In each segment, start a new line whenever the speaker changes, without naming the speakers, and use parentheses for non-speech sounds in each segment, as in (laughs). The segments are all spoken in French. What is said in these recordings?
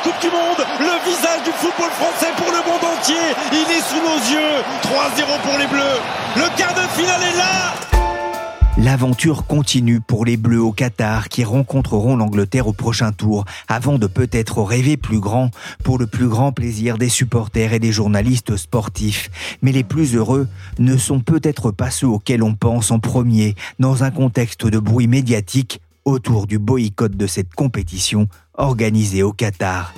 Coupe du Monde, le visage du football français pour le monde entier. Il est sous nos yeux. 3-0 pour les Bleus. Le quart de finale est là.
L'aventure continue pour les Bleus au Qatar qui rencontreront l'Angleterre au prochain tour avant de peut-être rêver plus grand pour le plus grand plaisir des supporters et des journalistes sportifs. Mais les plus heureux ne sont peut-être pas ceux auxquels on pense en premier dans un contexte de bruit médiatique autour du boycott de cette compétition organisée au Qatar.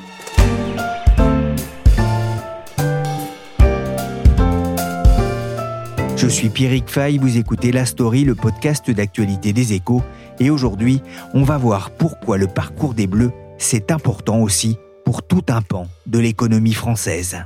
Je suis Pierrick Fay, vous écoutez La Story, le podcast d'actualité des échos, et aujourd'hui, on va voir pourquoi le parcours des Bleus, c'est important aussi pour tout un pan de l'économie française.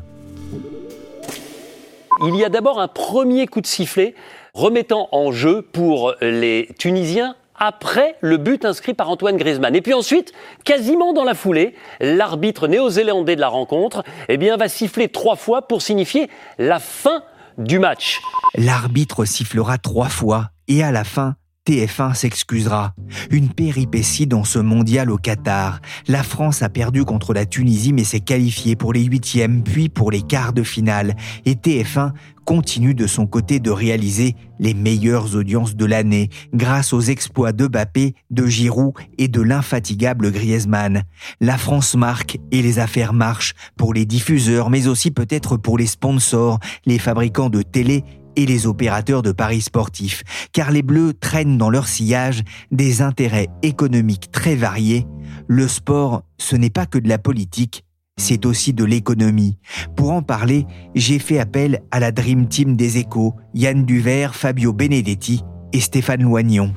Il y a d'abord un premier coup de sifflet remettant en jeu pour les Tunisiens après le but inscrit par Antoine Griezmann. Et puis ensuite, quasiment dans la foulée, l'arbitre néo-zélandais de la rencontre eh bien, va siffler trois fois pour signifier la fin du match.
L'arbitre sifflera trois fois et à la fin, TF1 s'excusera. Une péripétie dans ce mondial au Qatar. La France a perdu contre la Tunisie mais s'est qualifiée pour les huitièmes puis pour les quarts de finale. Et TF1 continue de son côté de réaliser les meilleures audiences de l'année grâce aux exploits de Bappé, de Giroud et de l'infatigable Griezmann. La France marque et les affaires marchent pour les diffuseurs mais aussi peut-être pour les sponsors, les fabricants de télé et les opérateurs de paris sportifs, car les Bleus traînent dans leur sillage des intérêts économiques très variés. Le sport, ce n'est pas que de la politique, c'est aussi de l'économie. Pour en parler, j'ai fait appel à la Dream Team des échos, Yann Duvert, Fabio Benedetti et Stéphane Loignon.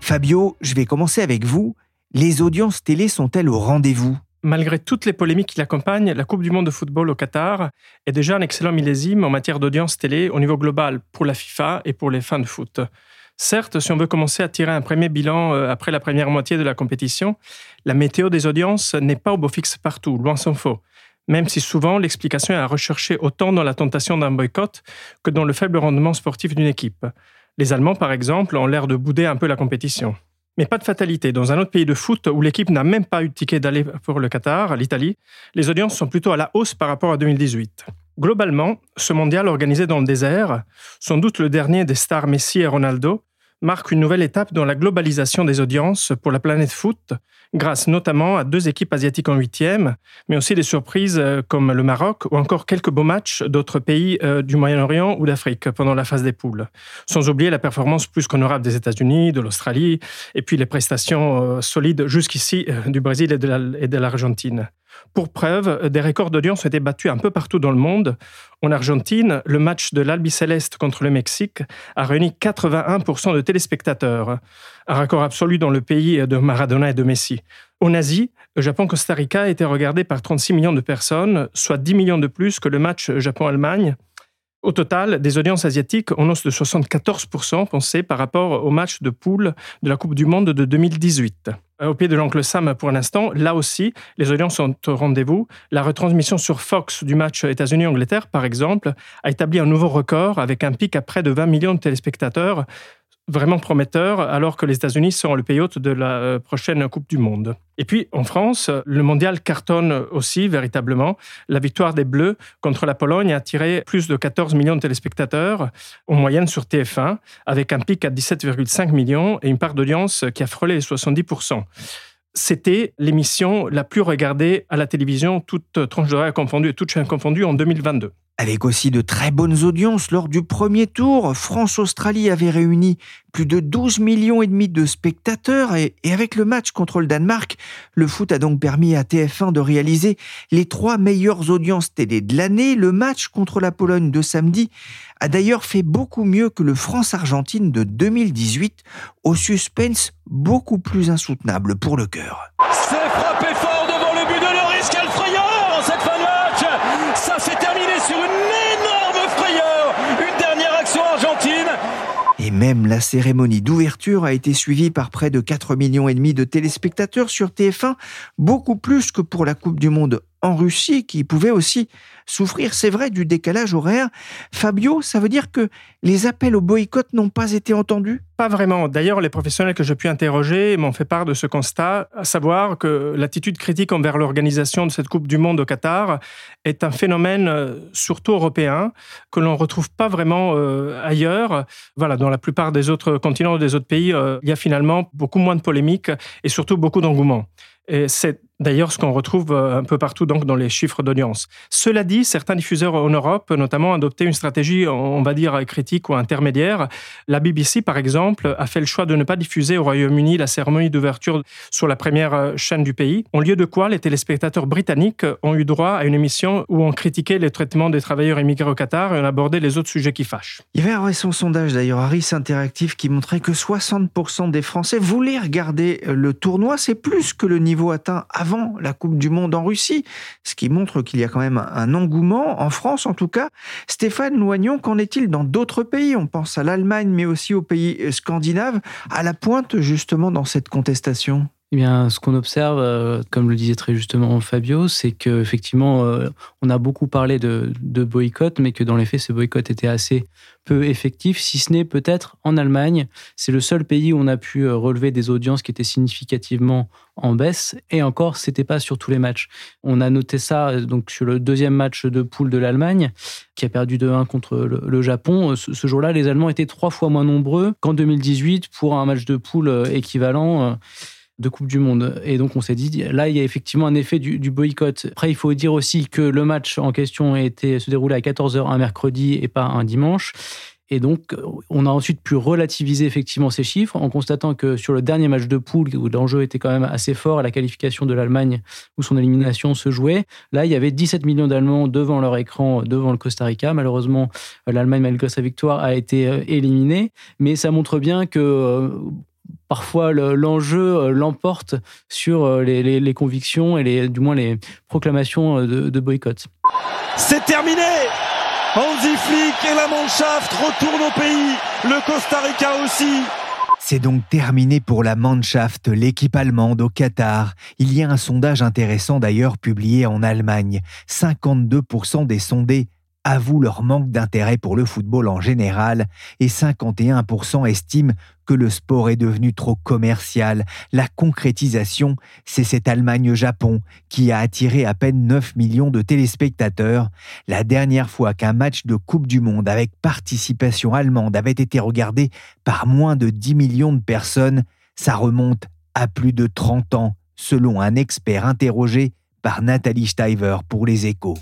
Fabio, je vais commencer avec vous. Les audiences télé sont-elles au rendez-vous?
Malgré toutes les polémiques qui l'accompagnent, la Coupe du monde de football au Qatar est déjà un excellent millésime en matière d'audience télé au niveau global pour la FIFA et pour les fans de foot. Certes, si on veut commencer à tirer un premier bilan euh, après la première moitié de la compétition, la météo des audiences n'est pas au beau fixe partout, loin s'en faut. Même si souvent l'explication est à rechercher autant dans la tentation d'un boycott que dans le faible rendement sportif d'une équipe. Les Allemands, par exemple, ont l'air de bouder un peu la compétition. Mais pas de fatalité. Dans un autre pays de foot où l'équipe n'a même pas eu de ticket d'aller pour le Qatar, l'Italie, les audiences sont plutôt à la hausse par rapport à 2018. Globalement, ce mondial organisé dans le désert, sans doute le dernier des stars Messi et Ronaldo, marque une nouvelle étape dans la globalisation des audiences pour la planète foot, grâce notamment à deux équipes asiatiques en huitième, mais aussi des surprises euh, comme le Maroc ou encore quelques beaux matchs d'autres pays euh, du Moyen-Orient ou d'Afrique pendant la phase des poules. Sans oublier la performance plus qu'honorable des États-Unis, de l'Australie, et puis les prestations euh, solides jusqu'ici du Brésil et de l'Argentine. Pour preuve, des records d'audience ont été battus un peu partout dans le monde. En Argentine, le match de l'Albi Céleste contre le Mexique a réuni 81% de téléspectateurs, un record absolu dans le pays de Maradona et de Messi. En Asie, le Japon-Costa Rica a été regardé par 36 millions de personnes, soit 10 millions de plus que le match Japon-Allemagne. Au total, des audiences asiatiques en hausse de 74% pensées par rapport au match de poule de la Coupe du Monde de 2018. Euh, au pied de l'oncle Sam pour l'instant, là aussi, les audiences sont au rendez-vous. La retransmission sur Fox du match États-Unis-Angleterre, par exemple, a établi un nouveau record avec un pic à près de 20 millions de téléspectateurs, vraiment prometteur, alors que les États-Unis seront le pays hôte de la euh, prochaine Coupe du Monde. Et puis, en France, le mondial cartonne aussi, véritablement. La victoire des Bleus contre la Pologne a attiré plus de 14 millions de téléspectateurs, en moyenne sur TF1, avec un pic à 17,5 millions et une part d'audience qui a frôlé les 70% c'était l'émission la plus regardée à la télévision, toute tranche d'horaire confondue et toute chaîne confondue en 2022.
Avec aussi de très bonnes audiences lors du premier tour, France-Australie avait réuni plus de 12 millions et demi de spectateurs et, avec le match contre le Danemark, le foot a donc permis à TF1 de réaliser les trois meilleures audiences télé de l'année. Le match contre la Pologne de samedi a d'ailleurs fait beaucoup mieux que le France-Argentine de 2018 au suspense beaucoup plus insoutenable pour le cœur.
C'est frappé fort devant le but de Loris, quelle frayeur cette fin de match Ça s'est terminé sur une énorme frayeur Une dernière action argentine
et même la cérémonie d'ouverture a été suivie par près de 4 millions et demi de téléspectateurs sur TF1, beaucoup plus que pour la Coupe du Monde en Russie qui pouvait aussi souffrir, c'est vrai, du décalage horaire. Fabio, ça veut dire que les appels au boycott n'ont pas été entendus?
Pas vraiment. D'ailleurs, les professionnels que j'ai pu interroger m'ont fait part de ce constat, à savoir que l'attitude critique envers l'organisation de cette Coupe du Monde au Qatar est un phénomène euh, surtout européen que l'on ne retrouve pas vraiment euh, ailleurs. Voilà, dans la plupart des autres continents ou des autres pays, euh, il y a finalement beaucoup moins de polémiques et surtout beaucoup d'engouement. Et c'est D'ailleurs, ce qu'on retrouve euh, un peu partout donc dans les chiffres d'audience. Cela dit, certains diffuseurs en Europe, notamment, ont adopté une stratégie, on va dire, critique ou intermédiaire. La BBC, par exemple, a fait le choix de ne pas diffuser au Royaume-Uni la cérémonie d'ouverture sur la première euh, chaîne du pays, en lieu de quoi les téléspectateurs britanniques ont eu droit à une émission où on critiquait les traitements des travailleurs immigrés au Qatar et on abordait les autres sujets qui fâchent.
Il y avait un récent sondage d'ailleurs, Harris Interactive, qui montrait que 60% des Français voulaient regarder euh, le tournoi. C'est plus que le niveau atteint avant la Coupe du Monde en Russie, ce qui montre qu'il y a quand même un engouement, en France en tout cas. Stéphane Loignon, qu'en est-il dans d'autres pays? On pense à l'Allemagne, mais aussi aux pays scandinaves, à la pointe justement dans cette contestation?
Eh bien, ce qu'on observe, euh, comme le disait très justement Fabio, c'est qu'effectivement, euh, on a beaucoup parlé de, boycott, mais que dans les faits, ce boycott était assez peu effectif, si ce n'est peut-être en Allemagne. C'est le seul pays où on a pu euh, relever des audiences qui étaient significativement en baisse, et encore, c'était pas sur tous les matchs. On a noté ça donc sur le deuxième match de poule de l'Allemagne, qui a perdu 2-1 contre le, Japon. Ce jour-là, les Allemands étaient trois fois moins nombreux qu'en 2018 pour un match de poule équivalent de Coupe du Monde. Et donc on s'est dit, là, il y a effectivement un effet du, boycott. Après, il faut dire aussi que le match en question été, se déroulé à 14h un mercredi et pas un dimanche. Et donc, on a ensuite pu relativiser effectivement ces chiffres en constatant que sur le dernier match de poule, où l'enjeu était quand même assez fort à la qualification de l'Allemagne, où son élimination se jouait, là, il y avait 17 millions d'Allemands devant leur écran, devant le Costa Rica. Malheureusement, l'Allemagne, malgré sa victoire, a été euh, éliminée. Mais ça montre bien que euh, parfois l'enjeu euh, l'emporte sur euh, les, convictions et les, du moins les proclamations euh, de, boycott.
C'est terminé Hansi Flick et la Mannschaft retournent au pays, le Costa Rica aussi.
C'est donc terminé pour la Mannschaft, l'équipe allemande au Qatar. Il y a un sondage intéressant d'ailleurs publié en Allemagne. 52% des sondés avouent leur manque d'intérêt pour le football en général et 51% estiment que le sport est devenu trop commercial. La concrétisation, c'est cette Allemagne-Japon qui a attiré à peine 9 millions de téléspectateurs. La dernière fois qu'un match de Coupe du Monde avec participation allemande avait été regardé par moins de 10 millions de personnes, ça remonte à plus de 30 ans, selon un expert interrogé par Nathalie Steiver pour les échos.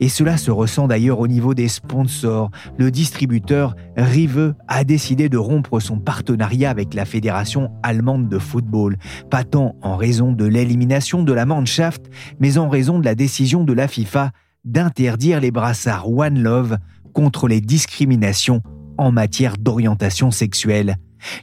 Et cela se ressent d'ailleurs au niveau des sponsors. Le distributeur Rive a décidé de rompre son partenariat avec la Fédération allemande de football, pas tant en raison de l'élimination de la Mannschaft, mais en raison de la décision de la FIFA d'interdire les brassards One Love contre les discriminations en matière d'orientation sexuelle.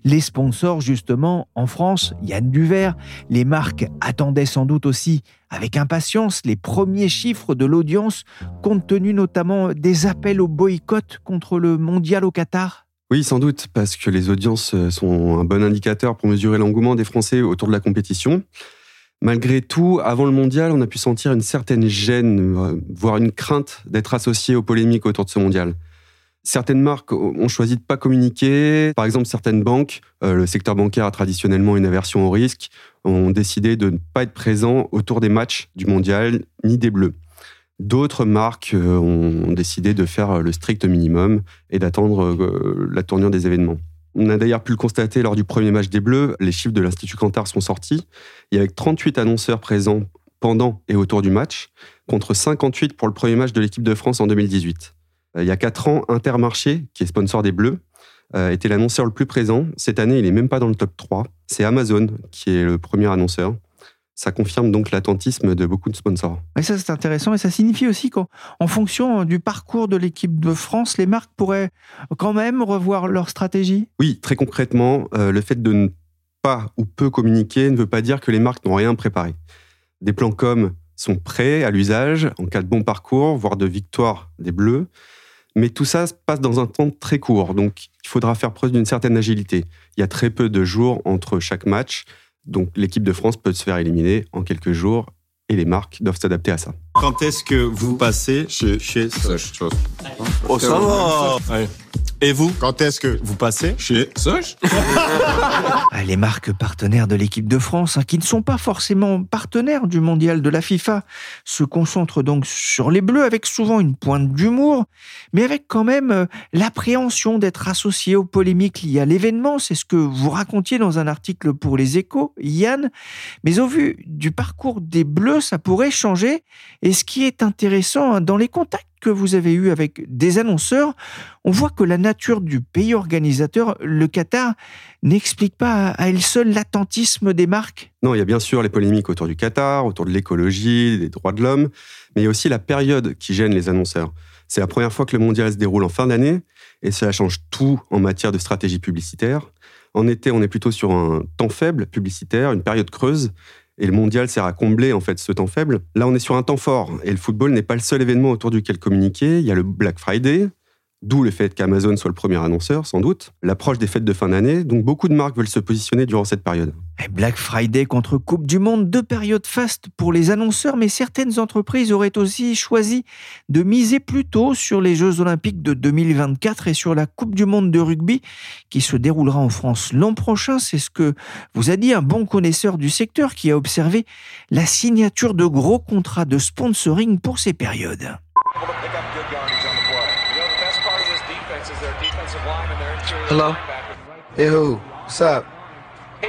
Les sponsors, justement, en France, Yann Duvert, les marques attendaient sans doute aussi avec impatience les premiers chiffres de l'audience, compte tenu notamment des appels au boycott contre le mondial au Qatar
oui, sans doute, parce que les audiences sont un bon indicateur pour mesurer l'engouement des Français autour de la compétition. Malgré tout, avant le mondial, on a pu sentir une certaine gêne, voire une crainte d'être associé aux polémiques autour de ce mondial. Certaines marques ont choisi de pas communiquer. Par exemple, certaines banques, euh, le secteur bancaire a traditionnellement une aversion au risque, ont décidé de ne pas être présents autour des matchs du mondial ni des bleus. D'autres marques euh, ont décidé de faire le strict minimum et d'attendre euh, la tournure des événements. On a d'ailleurs pu le constater lors du premier match des Bleus, les chiffres de l'Institut Cantar sont sortis. Il y avait 38 annonceurs présents pendant et autour du match, contre 58 pour le premier match de l'équipe de France en 2018. Euh, il y a 4 ans, Intermarché, qui est sponsor des Bleus, euh, était l'annonceur le plus présent. Cette année, il n'est même pas dans le top 3. C'est Amazon qui est le premier annonceur. Ça confirme donc l'attentisme de beaucoup de sponsors.
Et ça, c'est intéressant. Et ça signifie aussi qu'en fonction du parcours de l'équipe de France, les marques pourraient quand même revoir leur stratégie?
Oui, très concrètement, euh, le fait de ne pas ou peu communiquer ne veut pas dire que les marques n'ont rien préparé. Des plans com sont prêts à l'usage en cas de bon parcours, voire de victoire des Bleus. Mais tout ça se passe dans un temps très court, donc il faudra faire preuve d'une certaine agilité. Il y a très peu de jours entre chaque match, donc l'équipe de France peut se faire éliminer en quelques jours et les marques doivent s'adapter à ça.
Quand est-ce que vous passez chez, chez Oh, ça va et vous Quand est-ce que vous passez chez Soch (laughs)
ah, Les marques partenaires de l'équipe de France, hein, qui ne sont pas forcément partenaires du mondial de la FIFA, se concentrent donc sur les Bleus avec souvent une pointe d'humour, mais avec quand même euh, l'appréhension d'être associés aux polémiques liées à l'événement. C'est ce que vous racontiez dans un article pour les échos, Yann. Mais au vu du parcours des Bleus, ça pourrait changer. Et ce qui est intéressant hein, dans les contacts que vous avez eu avec des annonceurs, on voit que la nature du pays organisateur, le Qatar, n'explique pas à elle seule l'attentisme des marques
Non, il y a bien sûr les polémiques autour du Qatar, autour de l'écologie, des droits de l'homme, mais il y a aussi la période qui gêne les annonceurs. C'est la première fois que le mondial se déroule en fin d'année, et cela change tout en matière de stratégie publicitaire. En été, on est plutôt sur un temps faible publicitaire, une période creuse, et le mondial sert à combler en fait ce temps faible. Là, on est sur un temps fort et le football n'est pas le seul événement autour duquel communiquer. Il y a le Black Friday, D'où le fait qu'Amazon soit le premier annonceur, sans doute. L'approche des fêtes de fin d'année, donc beaucoup de marques veulent se positionner durant cette période.
Black Friday contre Coupe du Monde, deux périodes fastes pour les annonceurs, mais certaines entreprises auraient aussi choisi de miser plutôt sur les Jeux Olympiques de 2024 et sur la Coupe du Monde de rugby qui se déroulera en France l'an prochain. C'est ce que vous a dit un bon connaisseur du secteur qui a observé la signature de gros contrats de sponsoring pour ces périodes.
Hello? Hey, who? What's up?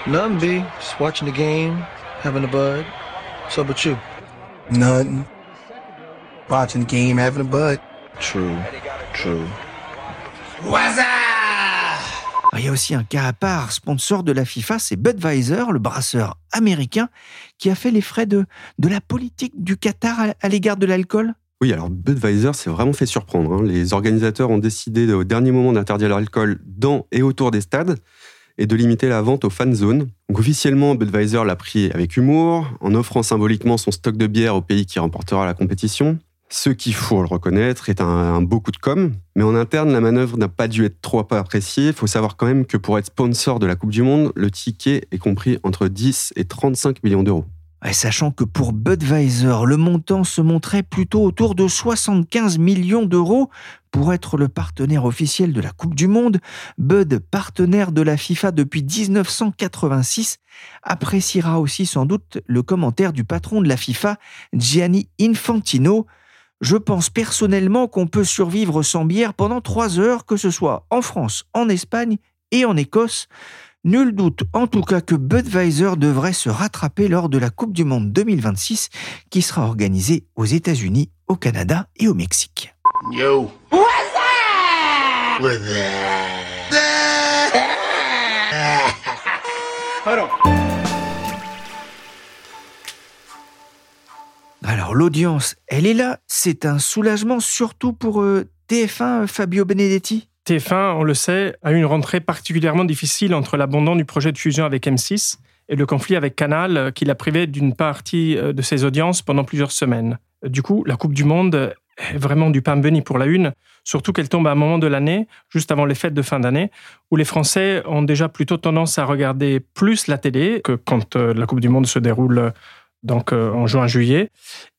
Nothing, B. Just watching the game, having a bud. What's up with you? Nothing. Watching the game, having a bud. True. True.
What's Il y a aussi un cas à part, sponsor de la FIFA, c'est Budweiser, le brasseur américain, qui a fait les frais de, de la politique du Qatar à l'égard de l'alcool
oui, alors Budweiser s'est vraiment fait surprendre. Hein. Les organisateurs ont décidé au dernier moment d'interdire l'alcool dans et autour des stades et de limiter la vente aux fan zones. Donc officiellement, Budweiser l'a pris avec humour, en offrant symboliquement son stock de bière au pays qui remportera la compétition. Ce qu'il faut le reconnaître est un, beau coup de com, mais en interne, la manœuvre n'a pas dû être trop appréciée. Il faut savoir quand même que pour être sponsor de la Coupe du Monde, le ticket est compris entre 10 et 35 millions d'euros
sachant que pour Budweiser, le montant se montrait plutôt autour de 75 millions d'euros pour être le partenaire officiel de la Coupe du Monde. Bud, partenaire de la FIFA depuis 1986, appréciera aussi sans doute le commentaire du patron de la FIFA, Gianni Infantino. Je pense personnellement qu'on peut survivre sans bière pendant trois heures, que ce soit en France, en Espagne et en Écosse. Nul doute en tout cas que Budweiser devrait se rattraper lors de la Coupe du Monde 2026 qui sera organisée aux États-Unis, au Canada et au Mexique. Yo. Alors l'audience, elle est là. C'est un soulagement surtout pour euh, TF1 Fabio Benedetti?
TF1, on le sait, a eu une rentrée particulièrement difficile entre l'abandon du projet de fusion avec M6 et le conflit avec Canal euh, qui l'a privé d'une partie euh, de ses audiences pendant plusieurs semaines. Du coup, la Coupe du Monde est vraiment du pain béni pour la une, surtout qu'elle tombe à un moment de l'année, juste avant les fêtes de fin d'année, où les Français ont déjà plutôt tendance à regarder plus la télé que quand euh, la Coupe du Monde se déroule donc en juin-juillet.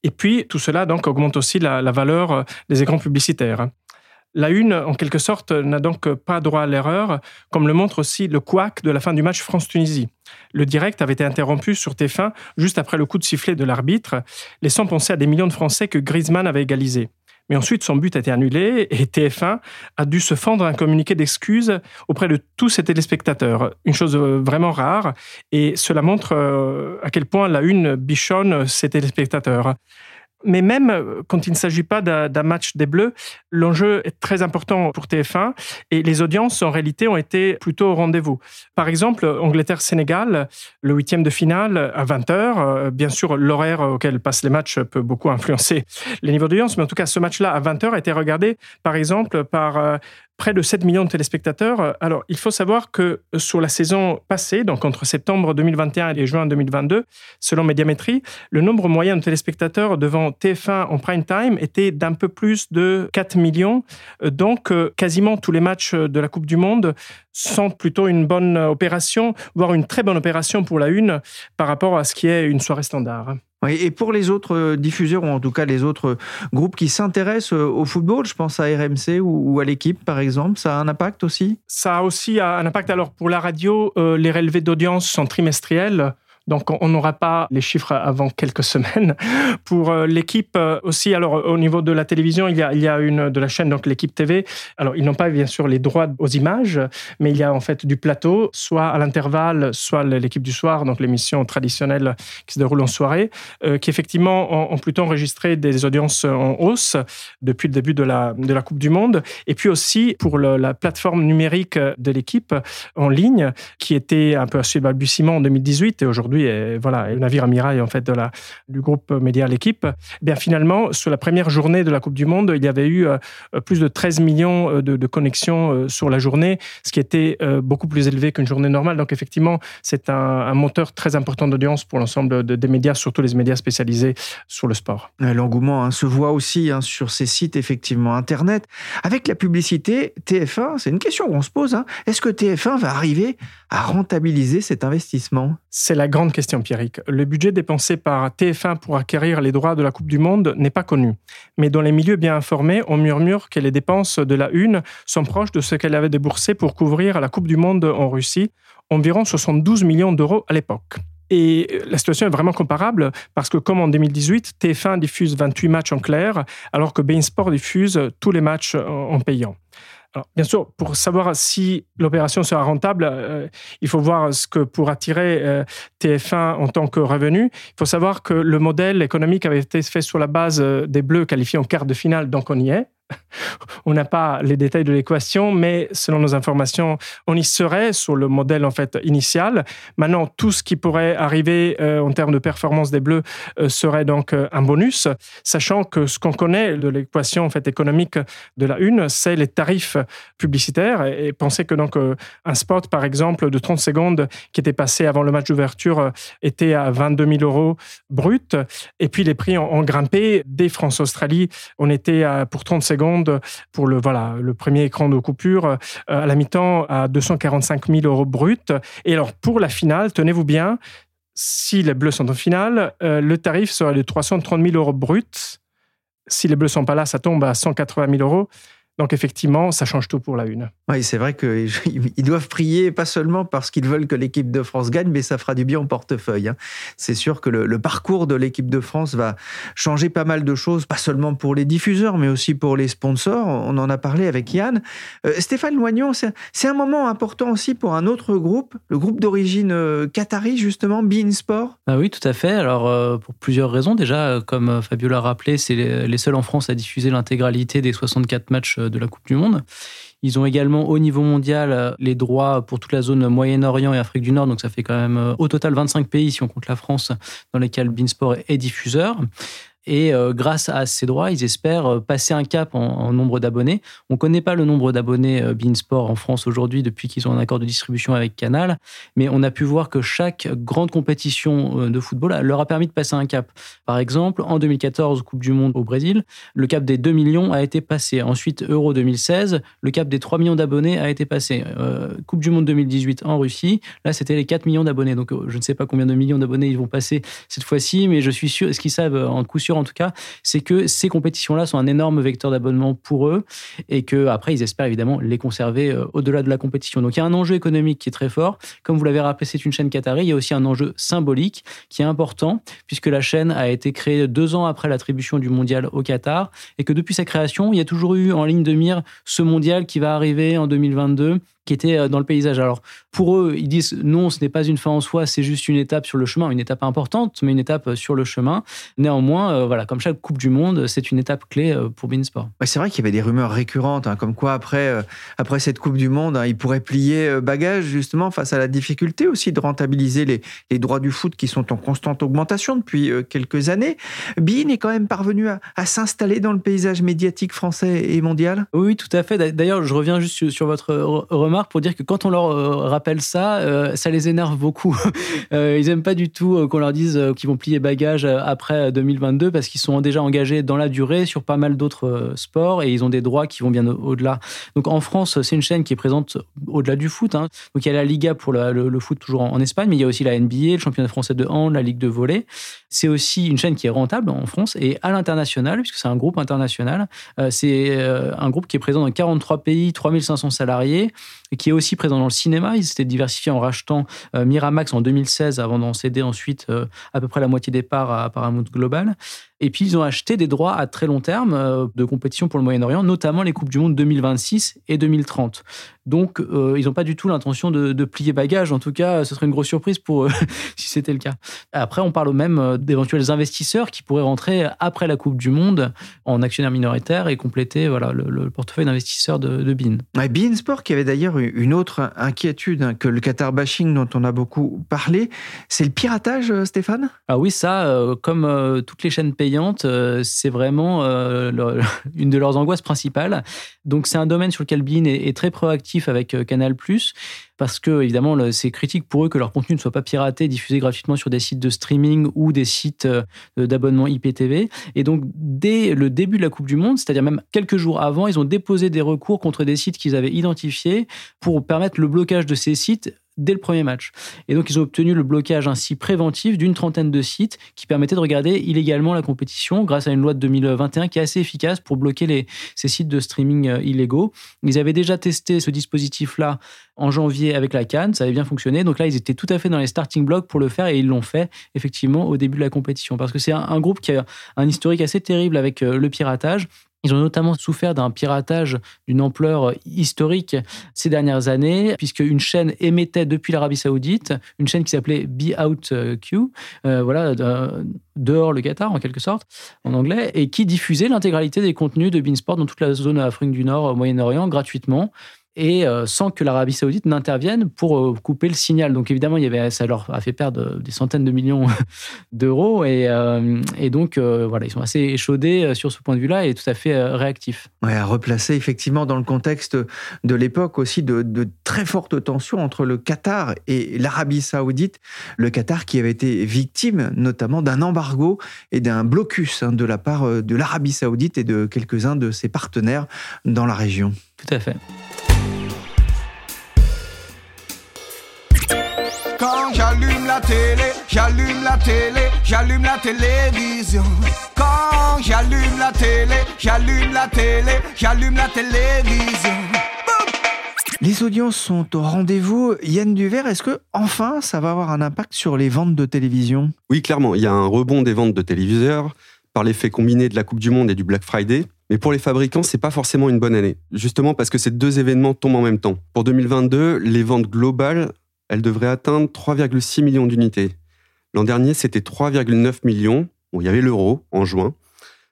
Et puis tout cela donc augmente aussi la, la valeur des écrans publicitaires. La une, en quelque sorte, n'a donc pas droit à l'erreur, comme le montre aussi le couac de la fin du match France-Tunisie. Le direct avait été interrompu sur TF1 juste après le coup de sifflet de l'arbitre, laissant penser à des millions de Français que Griezmann avait égalisé. Mais ensuite, son but a été annulé et TF1 a dû se fendre un communiqué d'excuses auprès de tous ses téléspectateurs. Une chose euh, vraiment rare. Et cela montre euh, à quel point la une bichonne ses téléspectateurs. Mais même euh, quand il ne s'agit pas d'un match des Bleus, l'enjeu est très important pour TF1 et les audiences en réalité ont été plutôt au rendez-vous. Par exemple, Angleterre-Sénégal, le huitième de finale à 20h. Euh, bien sûr, l'horaire auquel passent les matchs peut beaucoup influencer les niveaux d'audience, mais en tout cas, ce match-là à 20h a été regardé par exemple par euh, près de 7 millions de téléspectateurs. Alors, il faut savoir que sur la saison passée, donc entre septembre 2021 et juin 2022, selon Médiamétrie, le nombre moyen de téléspectateurs devant TF1 en prime time était d'un peu plus de 4 millions. Donc, quasiment tous les matchs de la Coupe du Monde sont plutôt une bonne opération, voire une très bonne opération pour la une par rapport à ce qui est une soirée standard.
Et pour les autres euh, diffuseurs, ou en tout cas les autres groupes qui s'intéressent euh, au football, je pense à RMC ou à l'équipe par exemple, ça a un impact aussi?
Ça a aussi un impact. Alors pour la radio, euh, les relevés d'audience sont trimestriels. Donc, on n'aura pas les chiffres avant quelques semaines. (laughs) Pour euh, l'équipe euh, aussi, alors au niveau de la télévision, il y a, une de la chaîne, donc l'équipe TV. Alors, ils n'ont pas bien sûr les droits aux images, mais il y a en fait du plateau, soit à l'intervalle, soit l'équipe du soir, donc l'émission traditionnelle qui se déroule en soirée, euh, qui effectivement ont, plutôt enregistré des audiences en hausse depuis le début de la, Coupe du Monde. Et puis aussi pour la plateforme numérique de l'équipe en ligne, qui était un peu à ses balbutiements en 2018 et aujourd'hui et voilà, le navire amiral en fait de la, du groupe média L'équipe, eh bien finalement, sur la première journée de la Coupe du Monde, il y avait eu euh, plus de 13 millions euh, de, connexions euh, sur la journée, ce qui était beaucoup plus élevé qu'une journée normale. Donc effectivement, c'est un, moteur très important d'audience pour l'ensemble des médias, surtout les médias spécialisés sur le sport.
L'engouement hein, se voit aussi hein, sur ces sites, effectivement, Internet. Avec la publicité, TF1, c'est une question qu'on se pose. Hein. Est-ce que TF1 va arriver à rentabiliser cet investissement?
C'est la grande question, Pierrick. Le budget dépensé par TF1 pour acquérir les droits de la Coupe du Monde n'est pas connu. Mais dans les milieux bien informés, on murmure que les dépenses de la Une sont proches de ce qu'elle avait déboursé pour couvrir la Coupe du Monde en Russie, environ 72 millions d'euros à l'époque. Et la situation est vraiment comparable parce que comme en 2018, TF1 diffuse 28 matchs en clair, alors que Bein Sport diffuse tous les matchs en payant. Bien sûr, pour savoir si l'opération sera rentable, euh, il faut voir ce que pour attirer euh, TF1 en tant que revenu, il faut savoir que le modèle économique avait été fait sur la base euh, des Bleus qualifiés en quart de finale, donc on y est. (laughs) On n'a pas les détails de l'équation, mais selon nos informations, on y serait sur le modèle en fait initial. Maintenant, tout ce qui pourrait arriver euh, en termes de performance des Bleus euh, serait donc euh, un bonus, sachant que ce qu'on connaît de l'équation en fait économique de la une, c'est les tarifs publicitaires. Et, pensez que donc un spot, par exemple, de 30 secondes qui était passé avant le match d'ouverture était à 22 000 euros brut, et puis les prix ont, grimpé dès France-Australie. On était à, pour 30 secondes pour le, voilà, le premier écran de coupure euh, à la mi-temps à 245 000 euros brut. Et alors, pour la finale, tenez-vous bien, si les Bleus sont en finale, euh, le tarif serait de 330 000 euros brut. Si les Bleus sont pas là, ça tombe à 180 000 euros. Donc effectivement, ça change tout pour la une.
Oui, c'est vrai qu'ils (laughs) doivent prier, pas seulement parce qu'ils veulent que l'équipe de France gagne, mais ça fera du bien au portefeuille. Hein. C'est sûr que le, parcours de l'équipe de France va changer pas mal de choses, pas seulement pour les diffuseurs, mais aussi pour les sponsors. On en a parlé avec Yann. Euh, Stéphane Loignon, c'est un moment important aussi pour un autre groupe, le groupe d'origine euh, qatari, justement, Bein Sport.
Ah oui, tout à fait. Alors, euh, pour plusieurs raisons. Déjà, comme Fabio l'a rappelé, c'est les, les seuls en France à diffuser l'intégralité des 64 matchs de la Coupe du Monde. Ils ont également au niveau mondial les droits pour toute la zone Moyen-Orient et Afrique du Nord, donc ça fait quand même euh, au total 25 pays si on compte la France dans lesquels Beansport est diffuseur. Et euh, grâce à ces droits, ils espèrent euh, passer un cap en, nombre d'abonnés. On ne connaît pas le nombre d'abonnés euh, Beansport en France aujourd'hui depuis qu'ils ont un accord de distribution avec Canal, mais on a pu voir que chaque grande compétition de football leur a permis de passer un cap. Par exemple, en 2014, Coupe du Monde au Brésil, le cap des 2 millions a été passé. Ensuite, Euro 2016, le cap des 3 millions d'abonnés a été passé. coupe du Monde 2018 en Russie, là, c'était les 4 millions d'abonnés. Donc, je ne sais pas combien de millions d'abonnés ils vont passer cette fois-ci, mais je suis sûr, est-ce qu'ils savent en coup sûr en tout cas, c'est que ces compétitions-là sont un énorme vecteur d'abonnement pour eux et que après ils espèrent évidemment les conserver euh, au-delà de la compétition. Donc il y a un enjeu économique qui est très fort. Comme vous l'avez rappelé, c'est une chaîne qatari. Il y a aussi un enjeu symbolique qui est important puisque la chaîne a été créée deux ans après l'attribution du mondial au Qatar et que depuis sa création, il y a toujours eu en ligne de mire ce mondial qui va arriver en 2022 qui était euh, dans le paysage. Alors, pour eux, ils disent non, ce n'est pas une fin en soi, c'est juste une étape sur le chemin, une étape importante, mais une étape euh, sur le chemin. Néanmoins, euh, voilà, comme chaque Coupe du Monde, c'est une étape clé pour Beansport.
c'est vrai qu'il y avait des rumeurs récurrentes, hein, comme quoi après, après cette Coupe du Monde, hein, ils pourraient plier bagage justement face à la difficulté aussi de rentabiliser les, les, droits du foot qui sont en constante augmentation depuis quelques années. Bean est quand même parvenu à, à s'installer dans le paysage médiatique français et mondial?
Oui, tout à fait. D'ailleurs, je reviens juste sur votre remarque pour dire que quand on leur euh, rappelle ça, euh, ça les énerve beaucoup. (laughs) Euh, ils n'aiment pas du tout qu'on leur dise qu'ils vont plier bagages après 2022 parce qu'ils sont déjà engagés dans la durée sur pas mal d'autres sports et ils ont des droits qui vont bien au-delà. Donc en France, c'est une chaîne qui est présente au-delà du foot. Hein. Donc il y a la Liga pour le, foot toujours en, Espagne, mais il y a aussi la NBA, le championnat français de hand, la Ligue de volley. C'est aussi une chaîne qui est rentable en France et à l'international, puisque c'est un groupe international. c'est un groupe qui est présent dans 43 pays, 3500 salariés qui est aussi présent dans le cinéma. Ils s'étaient diversifiés en rachetant euh, Miramax en 2016 avant d'en céder ensuite euh, à peu près la moitié des parts à Paramount Global. Et puis, ils ont acheté des droits à très long terme euh, de compétition pour le Moyen-Orient, notamment les Coupes du Monde 2026 et 2030. Donc, euh, ils n'ont pas du tout l'intention de, plier bagage. En tout cas, ce serait une grosse surprise pour eux (laughs) si c'était le cas. Après, on parle même euh, d'éventuels investisseurs qui pourraient rentrer après la Coupe du Monde en actionnaire minoritaire et compléter voilà, le, portefeuille d'investisseurs de, de Bean.
Ouais, Bean Sport, qui avait d'ailleurs une autre inquiétude hein, que le Qatar bashing dont on a beaucoup parlé, c'est le piratage, Stéphane?
Ah oui, ça, comme toutes les chaînes payantes, euh, c'est vraiment euh, (laughs) une de leurs angoisses principales. Donc c'est un domaine sur lequel Bean est, très proactif avec euh, Canal+, parce que évidemment c'est critique pour eux que leur contenu ne soit pas piraté, diffusé gratuitement sur des sites de streaming ou des sites d'abonnement IPTV. Et donc dès le début de la Coupe du Monde, c'est-à-dire même quelques jours avant, ils ont déposé des recours contre des sites qu'ils avaient identifiés pour permettre le blocage de ces sites dès le premier match. Et donc, ils ont obtenu le blocage ainsi préventif d'une trentaine de sites qui permettaient de regarder illégalement la compétition grâce à une loi de 2021 qui est assez efficace pour bloquer ces sites de streaming euh, illégaux. Ils avaient déjà testé ce dispositif-là en janvier avec la Cannes, ça avait bien fonctionné. Donc là, ils étaient tout à fait dans les starting blocks pour le faire et ils l'ont fait effectivement au début de la compétition. Parce que c'est un, groupe qui a un historique assez terrible avec euh, le piratage. Ils ont notamment souffert d'un piratage d'une ampleur historique ces dernières années, puisque une chaîne émettait depuis l'Arabie Saoudite, une chaîne qui s'appelait Be Out Q, euh, voilà, dehors le Qatar en quelque sorte, en anglais, et qui diffusait l'intégralité des contenus de Beansport dans toute la zone Afrique du Nord, Moyen-Orient, gratuitement et euh, sans que l'Arabie Saoudite n'intervienne pour euh, couper le signal. Donc évidemment, il y avait, ça leur a fait perdre des centaines de millions (laughs) d'euros et, euh, et, donc voilà, ils sont assez échaudés sur ce point de vue-là et tout à fait réactifs.
Ouais, à replacer effectivement dans le contexte de l'époque aussi de, de, très fortes tensions entre le Qatar et l'Arabie Saoudite. Le Qatar qui avait été victime notamment d'un embargo et d'un blocus hein, de la part de l'Arabie Saoudite et de quelques-uns de ses partenaires dans la région.
Tout à fait.
La télé, j'allume la télé, j'allume la télévision. Quand j'allume la télé, j'allume la télé, j'allume la télévision.
Les audiences sont au rendez-vous. Yann Duvert, est-ce que enfin ça va avoir un impact sur les ventes de télévision?
Oui, clairement. Il y a un rebond des ventes de téléviseurs par l'effet combiné de la Coupe du Monde et du Black Friday. Mais pour les fabricants, c'est pas forcément une bonne année. Justement parce que ces deux événements tombent en même temps. Pour 2022, les ventes globales elle devrait atteindre 3,6 millions d'unités. L'an dernier, c'était 3,9 millions. il y avait l'euro en juin.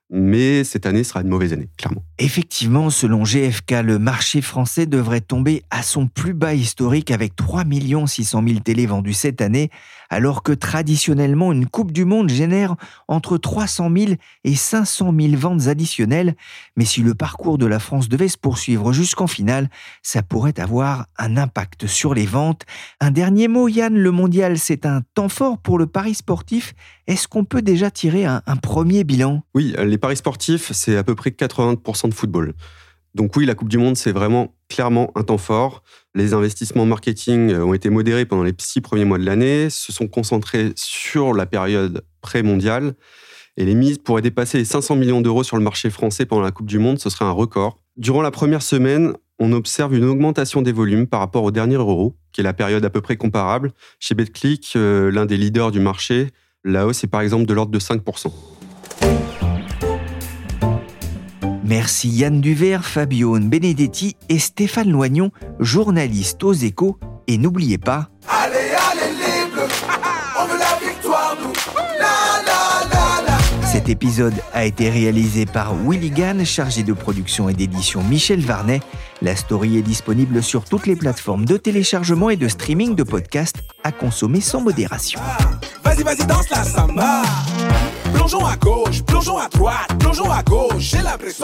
Mais cette année sera une mauvaise année, clairement.
Effectivement, selon GFK, le marché français devrait tomber à son plus bas historique avec 3 600 000 télés vendues cette année, alors que traditionnellement une Coupe du Monde génère entre 300 000 et 500 000 ventes additionnelles. Mais si le parcours de la France devait se poursuivre jusqu'en finale, ça pourrait avoir un impact sur les ventes. Un dernier mot, Yann, le mondial, c'est un temps fort pour le pari sportif. Est-ce qu'on peut déjà tirer un, un premier bilan?
Oui, les paris sportifs, c'est à peu près 80% de football. Donc oui, la Coupe du Monde, c'est vraiment clairement un temps fort. Les investissements marketing euh, ont été modérés pendant les six premiers mois de l'année, se sont concentrés sur la période pré-mondiale. Et les mises pourraient dépasser les 500 millions d'euros sur le marché français pendant la Coupe du Monde, ce serait un record. Durant la première semaine, on observe une augmentation des volumes par rapport au dernier euro, qui est la période à peu près comparable. Chez BetClick, euh, l'un des leaders du marché, la hausse est par exemple de l'ordre de 5%.
Merci Yann Duvert, Fabio Benedetti et Stéphane Loignon, journalistes aux échos. Et n'oubliez pas...
Allez, allez les bleus, on veut la victoire nous. La, la, la, la.
Cet épisode a été réalisé par Willy Gann, chargé de production et d'édition Michel Varnet. La story est disponible sur toutes les plateformes de téléchargement et de streaming de podcasts à consommer sans modération.
Vas-y, vas-y, danse la samba. Plongeons à gauche, plongeons à droite, plongeons à gauche. J'ai l'impression.